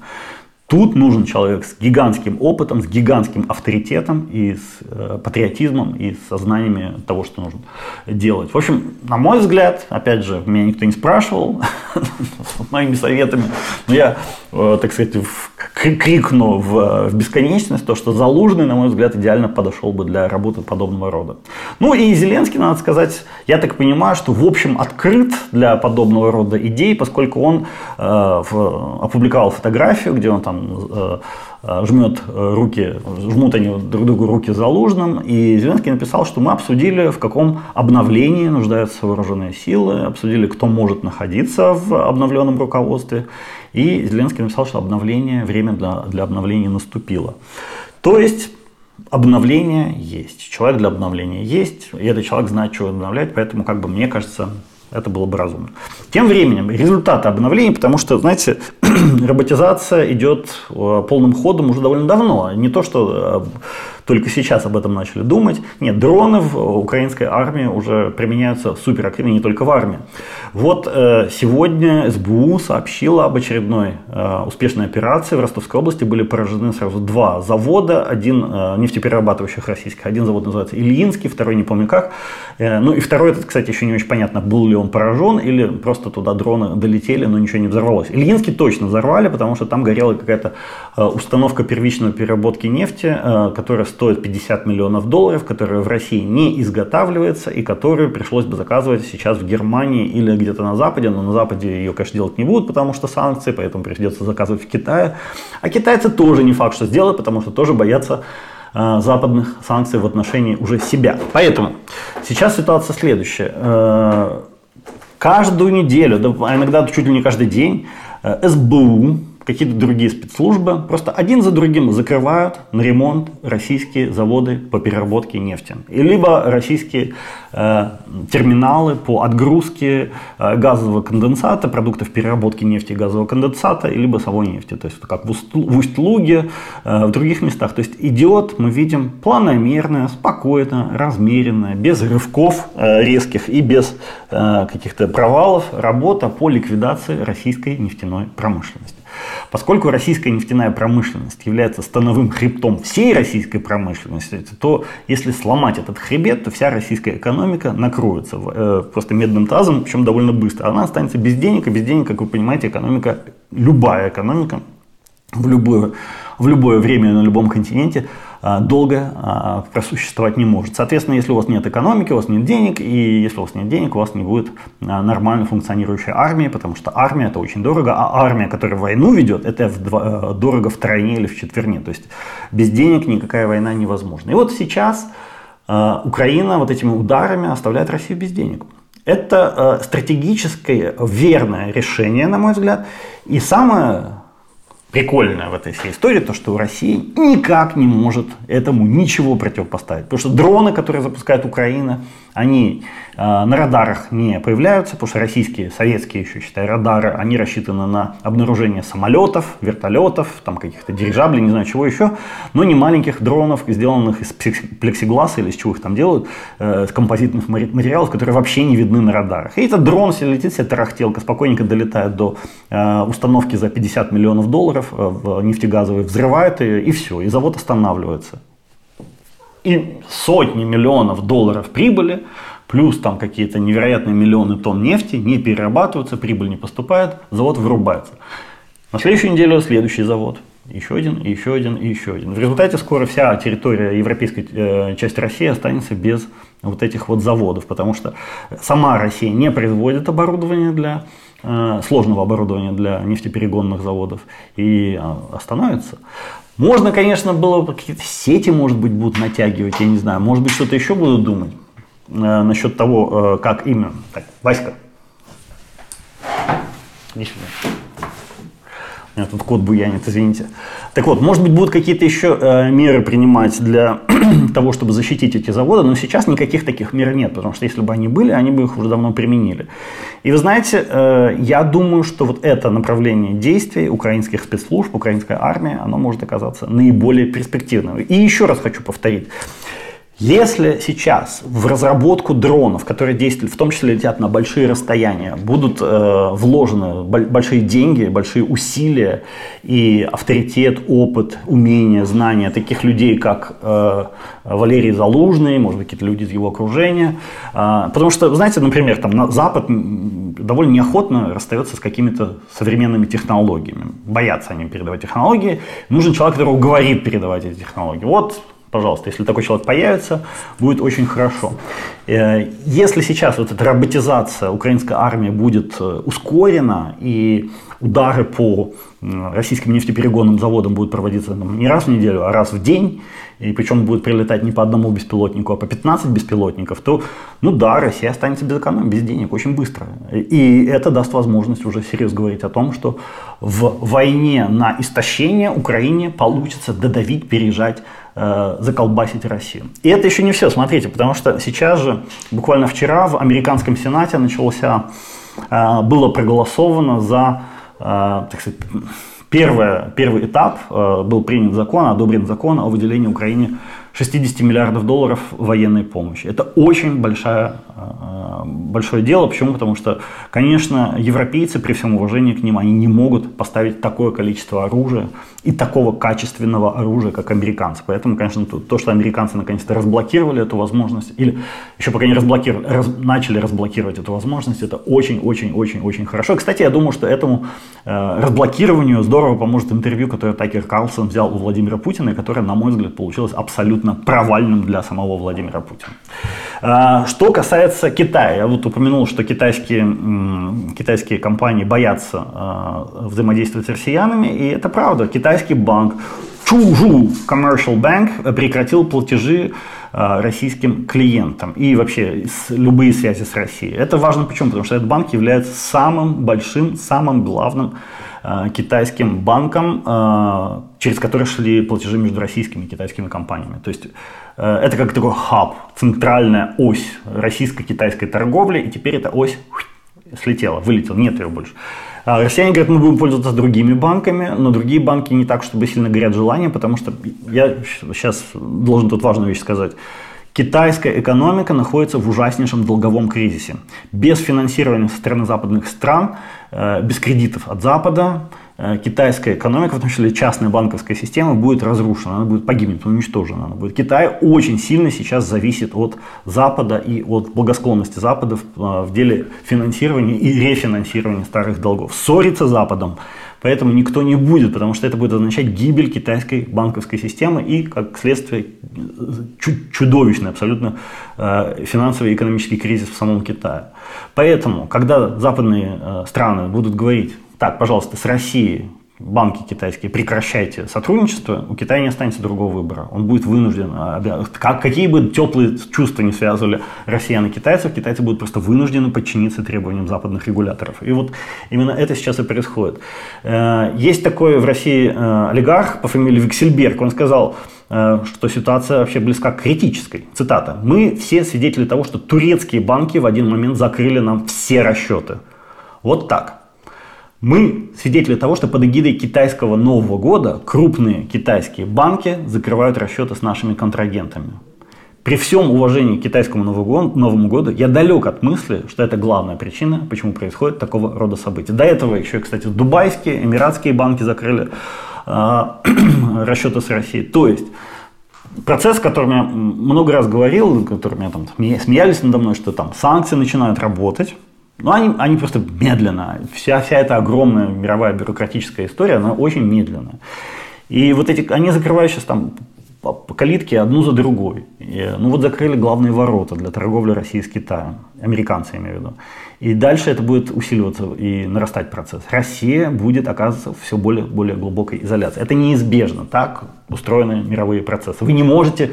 Тут нужен человек с гигантским опытом, с гигантским авторитетом и с э, патриотизмом и с сознанием того, что нужно делать. В общем, на мой взгляд, опять же, меня никто не спрашивал моими советами, но я, э, так сказать, в, крикну в, в бесконечность то, что Залужный, на мой взгляд, идеально подошел бы для работы подобного рода. Ну и Зеленский, надо сказать, я так понимаю, что в общем открыт для подобного рода идей, поскольку он э, в, опубликовал фотографию, где он там Э, э, жмет руки, жмут они друг другу руки за Лужным, и Зеленский написал, что мы обсудили, в каком обновлении нуждаются вооруженные силы, обсудили, кто может находиться в обновленном руководстве, и Зеленский написал, что обновление, время для, для обновления наступило. То есть обновление есть, человек для обновления есть, и этот человек знает, что обновлять, поэтому, как бы, мне кажется, это было бы разумно. Тем временем результаты обновления, потому что, знаете, роботизация идет э, полным ходом уже довольно давно. Не то, что э, только сейчас об этом начали думать. Нет, дроны в украинской армии уже применяются суперактивно, не только в армии. Вот э, сегодня СБУ сообщила об очередной э, успешной операции. В Ростовской области были поражены сразу два завода. Один э, нефтеперерабатывающих российских. Один завод называется Ильинский, второй не помню как. Ну и второй, этот, кстати, еще не очень понятно, был ли он поражен или просто туда дроны долетели, но ничего не взорвалось. Ильинский точно взорвали, потому что там горела какая-то установка первичной переработки нефти, которая стоит 50 миллионов долларов, которая в России не изготавливается и которую пришлось бы заказывать сейчас в Германии или где-то на Западе, но на Западе ее, конечно, делать не будут, потому что санкции, поэтому придется заказывать в Китае. А китайцы тоже не факт, что сделают, потому что тоже боятся э, западных санкций в отношении уже себя. Поэтому сейчас ситуация следующая. Э, каждую неделю, а иногда чуть ли не каждый день, э, СБУ какие-то другие спецслужбы просто один за другим закрывают на ремонт российские заводы по переработке нефти. И либо российские э, терминалы по отгрузке э, газового конденсата, продуктов переработки нефти и газового конденсата, либо самой нефти. То есть как в, Усть-Луге, э, в других местах. То есть идет, мы видим, планомерная, спокойно, размеренная, без рывков э, резких и без э, каких-то провалов работа по ликвидации российской нефтяной промышленности. Поскольку российская нефтяная промышленность является становым хребтом всей российской промышленности, то если сломать этот хребет, то вся российская экономика накроется э, просто медным тазом, причем довольно быстро. Она останется без денег, и без денег, как вы понимаете, экономика, любая экономика в любое, в любое время на любом континенте долго а, просуществовать не может. Соответственно, если у вас нет экономики, у вас нет денег, и если у вас нет денег, у вас не будет а, нормально функционирующей армии, потому что армия это очень дорого, а армия, которая войну ведет, это в, дорого тройне или в четверне. То есть без денег никакая война невозможна. И вот сейчас Украина вот этими ударами оставляет Россию без денег. Это стратегическое верное решение, на мой взгляд. И самое прикольное в этой всей истории, то, что Россия никак не может этому ничего противопоставить. Потому что дроны, которые запускает Украина, они э, на радарах не появляются, потому что российские, советские еще, считай, радары, они рассчитаны на обнаружение самолетов, вертолетов, там каких-то дирижаблей, не знаю чего еще, но не маленьких дронов, сделанных из плексигласа или из чего их там делают, э, с композитных материалов, которые вообще не видны на радарах. И этот дрон себе летит, себе тарахтелка, спокойненько долетает до э, установки за 50 миллионов долларов э, в нефтегазовой, взрывает ее, и все, и завод останавливается и сотни миллионов долларов прибыли, плюс там какие-то невероятные миллионы тонн нефти не перерабатываются, прибыль не поступает, завод вырубается. На следующую неделю следующий завод. Еще один, еще один, и еще один. В результате скоро вся территория европейской э, части России останется без вот этих вот заводов, потому что сама Россия не производит оборудование для э, сложного оборудования для нефтеперегонных заводов и э, остановится. Можно, конечно, было какие-то сети, может быть, будут натягивать, я не знаю. Может быть, что-то еще будут думать э, насчет того, э, как именно. Так, Васька. Меня тут кот буянит, извините. Так вот, может быть, будут какие-то еще э, меры принимать для того, чтобы защитить эти заводы, но сейчас никаких таких мер нет, потому что если бы они были, они бы их уже давно применили. И вы знаете, э, я думаю, что вот это направление действий украинских спецслужб, украинской армии, оно может оказаться наиболее перспективным. И еще раз хочу повторить. Если сейчас в разработку дронов, которые действуют, в том числе летят на большие расстояния, будут э, вложены большие деньги, большие усилия и авторитет, опыт, умения, знания таких людей, как э, Валерий Залужный, может быть, какие-то люди из его окружения. Э, потому что, знаете, например, там на Запад довольно неохотно расстается с какими-то современными технологиями. Боятся они передавать технологии. Нужен человек, который говорит передавать эти технологии. Вот Пожалуйста, если такой человек появится, будет очень хорошо. Э, если сейчас вот эта роботизация украинской армии будет э, ускорена и удары по российским нефтеперегонным заводам будут проводиться там, не раз в неделю, а раз в день, и причем будет прилетать не по одному беспилотнику, а по 15 беспилотников, то, ну да, Россия останется без экономики, без денег очень быстро. И это даст возможность уже серьезно говорить о том, что в войне на истощение Украине получится додавить, пережать заколбасить Россию. И это еще не все, смотрите, потому что сейчас же, буквально вчера в американском сенате начался, э, было проголосовано за, э, так сказать, первое, первый этап, э, был принят закон, одобрен закон о выделении Украине 60 миллиардов долларов военной помощи. Это очень большая, э, большое дело. Почему? Потому что, конечно, европейцы, при всем уважении к ним, они не могут поставить такое количество оружия и такого качественного оружия, как американцы. Поэтому, конечно, то, что американцы наконец-то разблокировали эту возможность, или еще пока не разблокировали, раз, начали разблокировать эту возможность, это очень-очень-очень-очень хорошо. Кстати, я думаю, что этому э, разблокированию здорово поможет интервью, которое Такер Карлсон взял у Владимира Путина, и которое, на мой взгляд, получилось абсолютно провальным для самого Владимира Путина. Э, что касается Китая, я вот упомянул, что китайские, китайские компании боятся э, взаимодействовать с россиянами, и это правда. Китай китайский банк Чужу Commercial Bank прекратил платежи э, российским клиентам и вообще любые связи с Россией. Это важно почему? Потому что этот банк является самым большим, самым главным китайским банком, э, через который шли платежи между российскими и китайскими компаниями. То есть это как такой хаб, центральная ось российско-китайской торговли, и теперь эта ось слетела, вылетела, нет ее больше. А россияне говорят, мы будем пользоваться другими банками, но другие банки не так, чтобы сильно горят желанием, потому что я сейчас должен тут важную вещь сказать. Китайская экономика находится в ужаснейшем долговом кризисе. Без финансирования со стороны западных стран, э, без кредитов от Запада, Э, китайская экономика, в том числе частная банковская система, будет разрушена, она будет погибнет, уничтожена. Она будет. Китай очень сильно сейчас зависит от Запада и от благосклонности Запада в, э, деле финансирования и рефинансирования старых долгов. Ссориться с Западом Поэтому никто не будет, потому что это будет означать гибель китайской банковской системы и, как следствие, чудовищный абсолютно э, финансовый и экономический кризис в самом Китае. Поэтому, когда западные страны будут говорить, так, пожалуйста, с Россией банки китайские, прекращайте сотрудничество, у Китая не останется другого выбора. Он будет вынужден, а, как, какие бы теплые чувства не связывали россиян и китайцев, китайцы будут просто вынуждены подчиниться требованиям западных регуляторов. И вот именно это сейчас и происходит. Э, есть такой в России э, олигарх по фамилии Виксельберг, он сказал, э, что ситуация вообще близка к критической. Цитата. «Мы все свидетели того, что турецкие банки в один момент закрыли нам все расчеты». Вот так. Мы свидетели того, что под эгидой китайского Нового года крупные китайские банки закрывают расчеты с нашими контрагентами. При всем уважении к китайскому Новому году я далек от мысли, что это главная причина, почему происходит такого рода события. До этого еще, кстати, дубайские, эмиратские банки закрыли э, расчеты с Россией. То есть процесс, о котором я много раз говорил, которым меня там смеялись надо мной, что там санкции начинают работать, но они, они просто медленно. Вся, вся эта огромная мировая бюрократическая история, она очень медленная. И вот эти, они закрывают сейчас там по калитке одну за другой. И, ну вот закрыли главные ворота для торговли России с Китаем. Американцы, я имею в виду. И дальше это будет усиливаться и нарастать процесс. Россия будет оказываться в все более, более глубокой изоляции. Это неизбежно. Так устроены мировые процессы. Вы не можете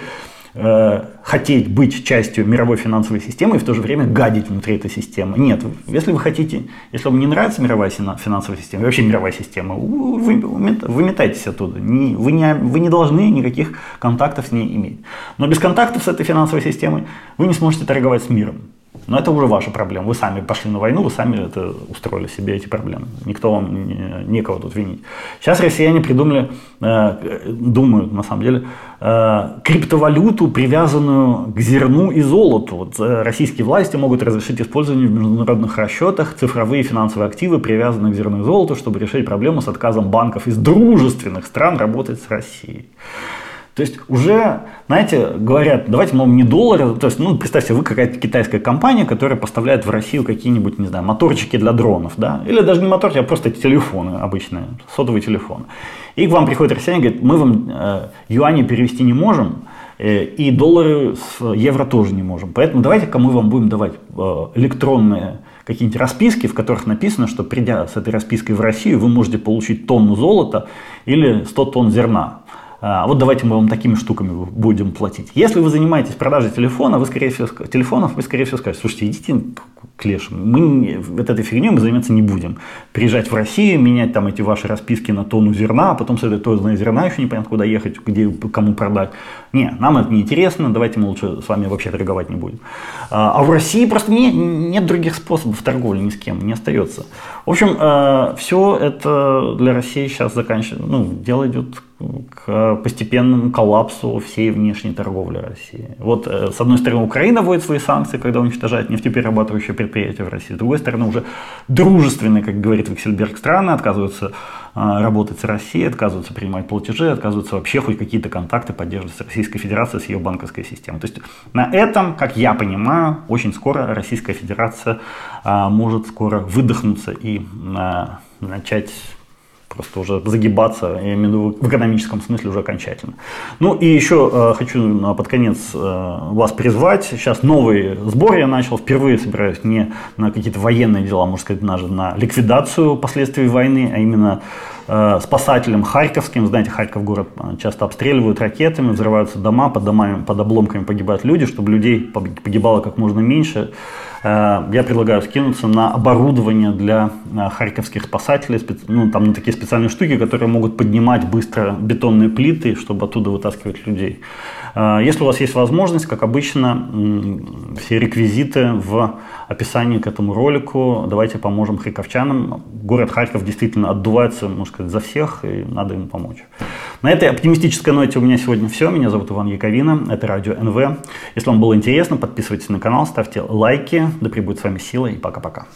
э, хотеть быть частью мировой финансовой системы и в то же время гадить внутри этой системы. Нет, если вы хотите, если вам не нравится мировая финансовая система, вообще мировая система, вы, вы метайтесь оттуда. Не, вы, не, вы не должны никаких контактов с ней иметь. Но без контактов с этой финансовой системой вы не сможете торговать с миром. Но это уже ваша проблема. Вы сами пошли на войну, вы сами это устроили себе эти проблемы. Никто вам не, некого тут винить. Сейчас россияне придумали, э, думают на самом деле, э, криптовалюту, привязанную к зерну и золоту. Вот, э, российские власти могут разрешить использование в международных расчетах цифровые финансовые активы, привязанные к зерну и золоту, чтобы решить проблему с отказом банков из дружественных стран работать с Россией. То есть уже, знаете, говорят, давайте, мол, не доллары. То есть, ну, представьте, вы какая-то китайская компания, которая поставляет в Россию какие-нибудь, не знаю, моторчики для дронов, да, или даже не моторчики, а просто телефоны обычные, сотовые телефоны. И к вам приходит россияне и говорит, мы вам э, юани перевести не можем, Э, и доллары с евро тоже не можем. Поэтому давайте-ка мы вам будем давать э, электронные какие-нибудь расписки, в которых написано, что придя с этой распиской в Россию, вы можете получить тонну золота или 100 тонн зерна. А вот давайте мы вам такими штуками будем платить. Если вы занимаетесь продажей телефона, вы, скорее всего, телефонов, вы, скорее всего, скажете, слушайте, идите к лешим, мы вот этой фигней мы заниматься не будем. Приезжать в Россию, менять там эти ваши расписки на тонну зерна, а потом с этой тонной зерна еще непонятно куда ехать, где, кому продать. Не, нам это не интересно, давайте мы лучше с вами вообще торговать не будем. А, а в России просто не, нет других способов торговли ни с кем, не остается. В общем, э, все это для России сейчас заканчивается, ну, дело идет к постепенному коллапсу всей внешней торговли России. Вот, э, с одной стороны, Украина вводит свои санкции, когда уничтожает нефтеперерабатывающие предприятия в России. С другой стороны, уже дружественные, как говорит Виксельберг, страны отказываются а, работать с Россией, отказываются принимать платежи, отказываются вообще хоть какие-то контакты поддерживать с Российской Федерацией, с ее банковской системой. То есть на этом, как я понимаю, очень скоро Российская Федерация а, может скоро выдохнуться и а, начать просто уже загибаться, я имею в виду в экономическом смысле уже окончательно. Ну и еще э, хочу под конец э, вас призвать. Сейчас новый сбор я начал, впервые собираюсь не на какие-то военные дела, можно сказать, даже на ликвидацию последствий войны, а именно спасателям харьковским. Знаете, Харьков город э, часто обстреливают ракетами, взрываются дома, под домами, под обломками погибают люди, чтобы людей погибало как можно меньше. Э, я предлагаю скинуться на оборудование для э, харьковских спасателей, ну, там на такие специальные штуки, которые могут поднимать быстро бетонные плиты, чтобы оттуда вытаскивать людей. Э, если у вас есть возможность, как обычно, все реквизиты в описании к этому ролику. Давайте поможем харьковчанам. Город Харьков действительно отдувается, можно сказать, за всех, и надо ему помочь. На этой оптимистической ноте у меня сегодня все. Меня зовут Иван Яковина, это радио НВ. Если вам было интересно, подписывайтесь на канал, ставьте лайки. Да пребудет с вами сила и пока-пока.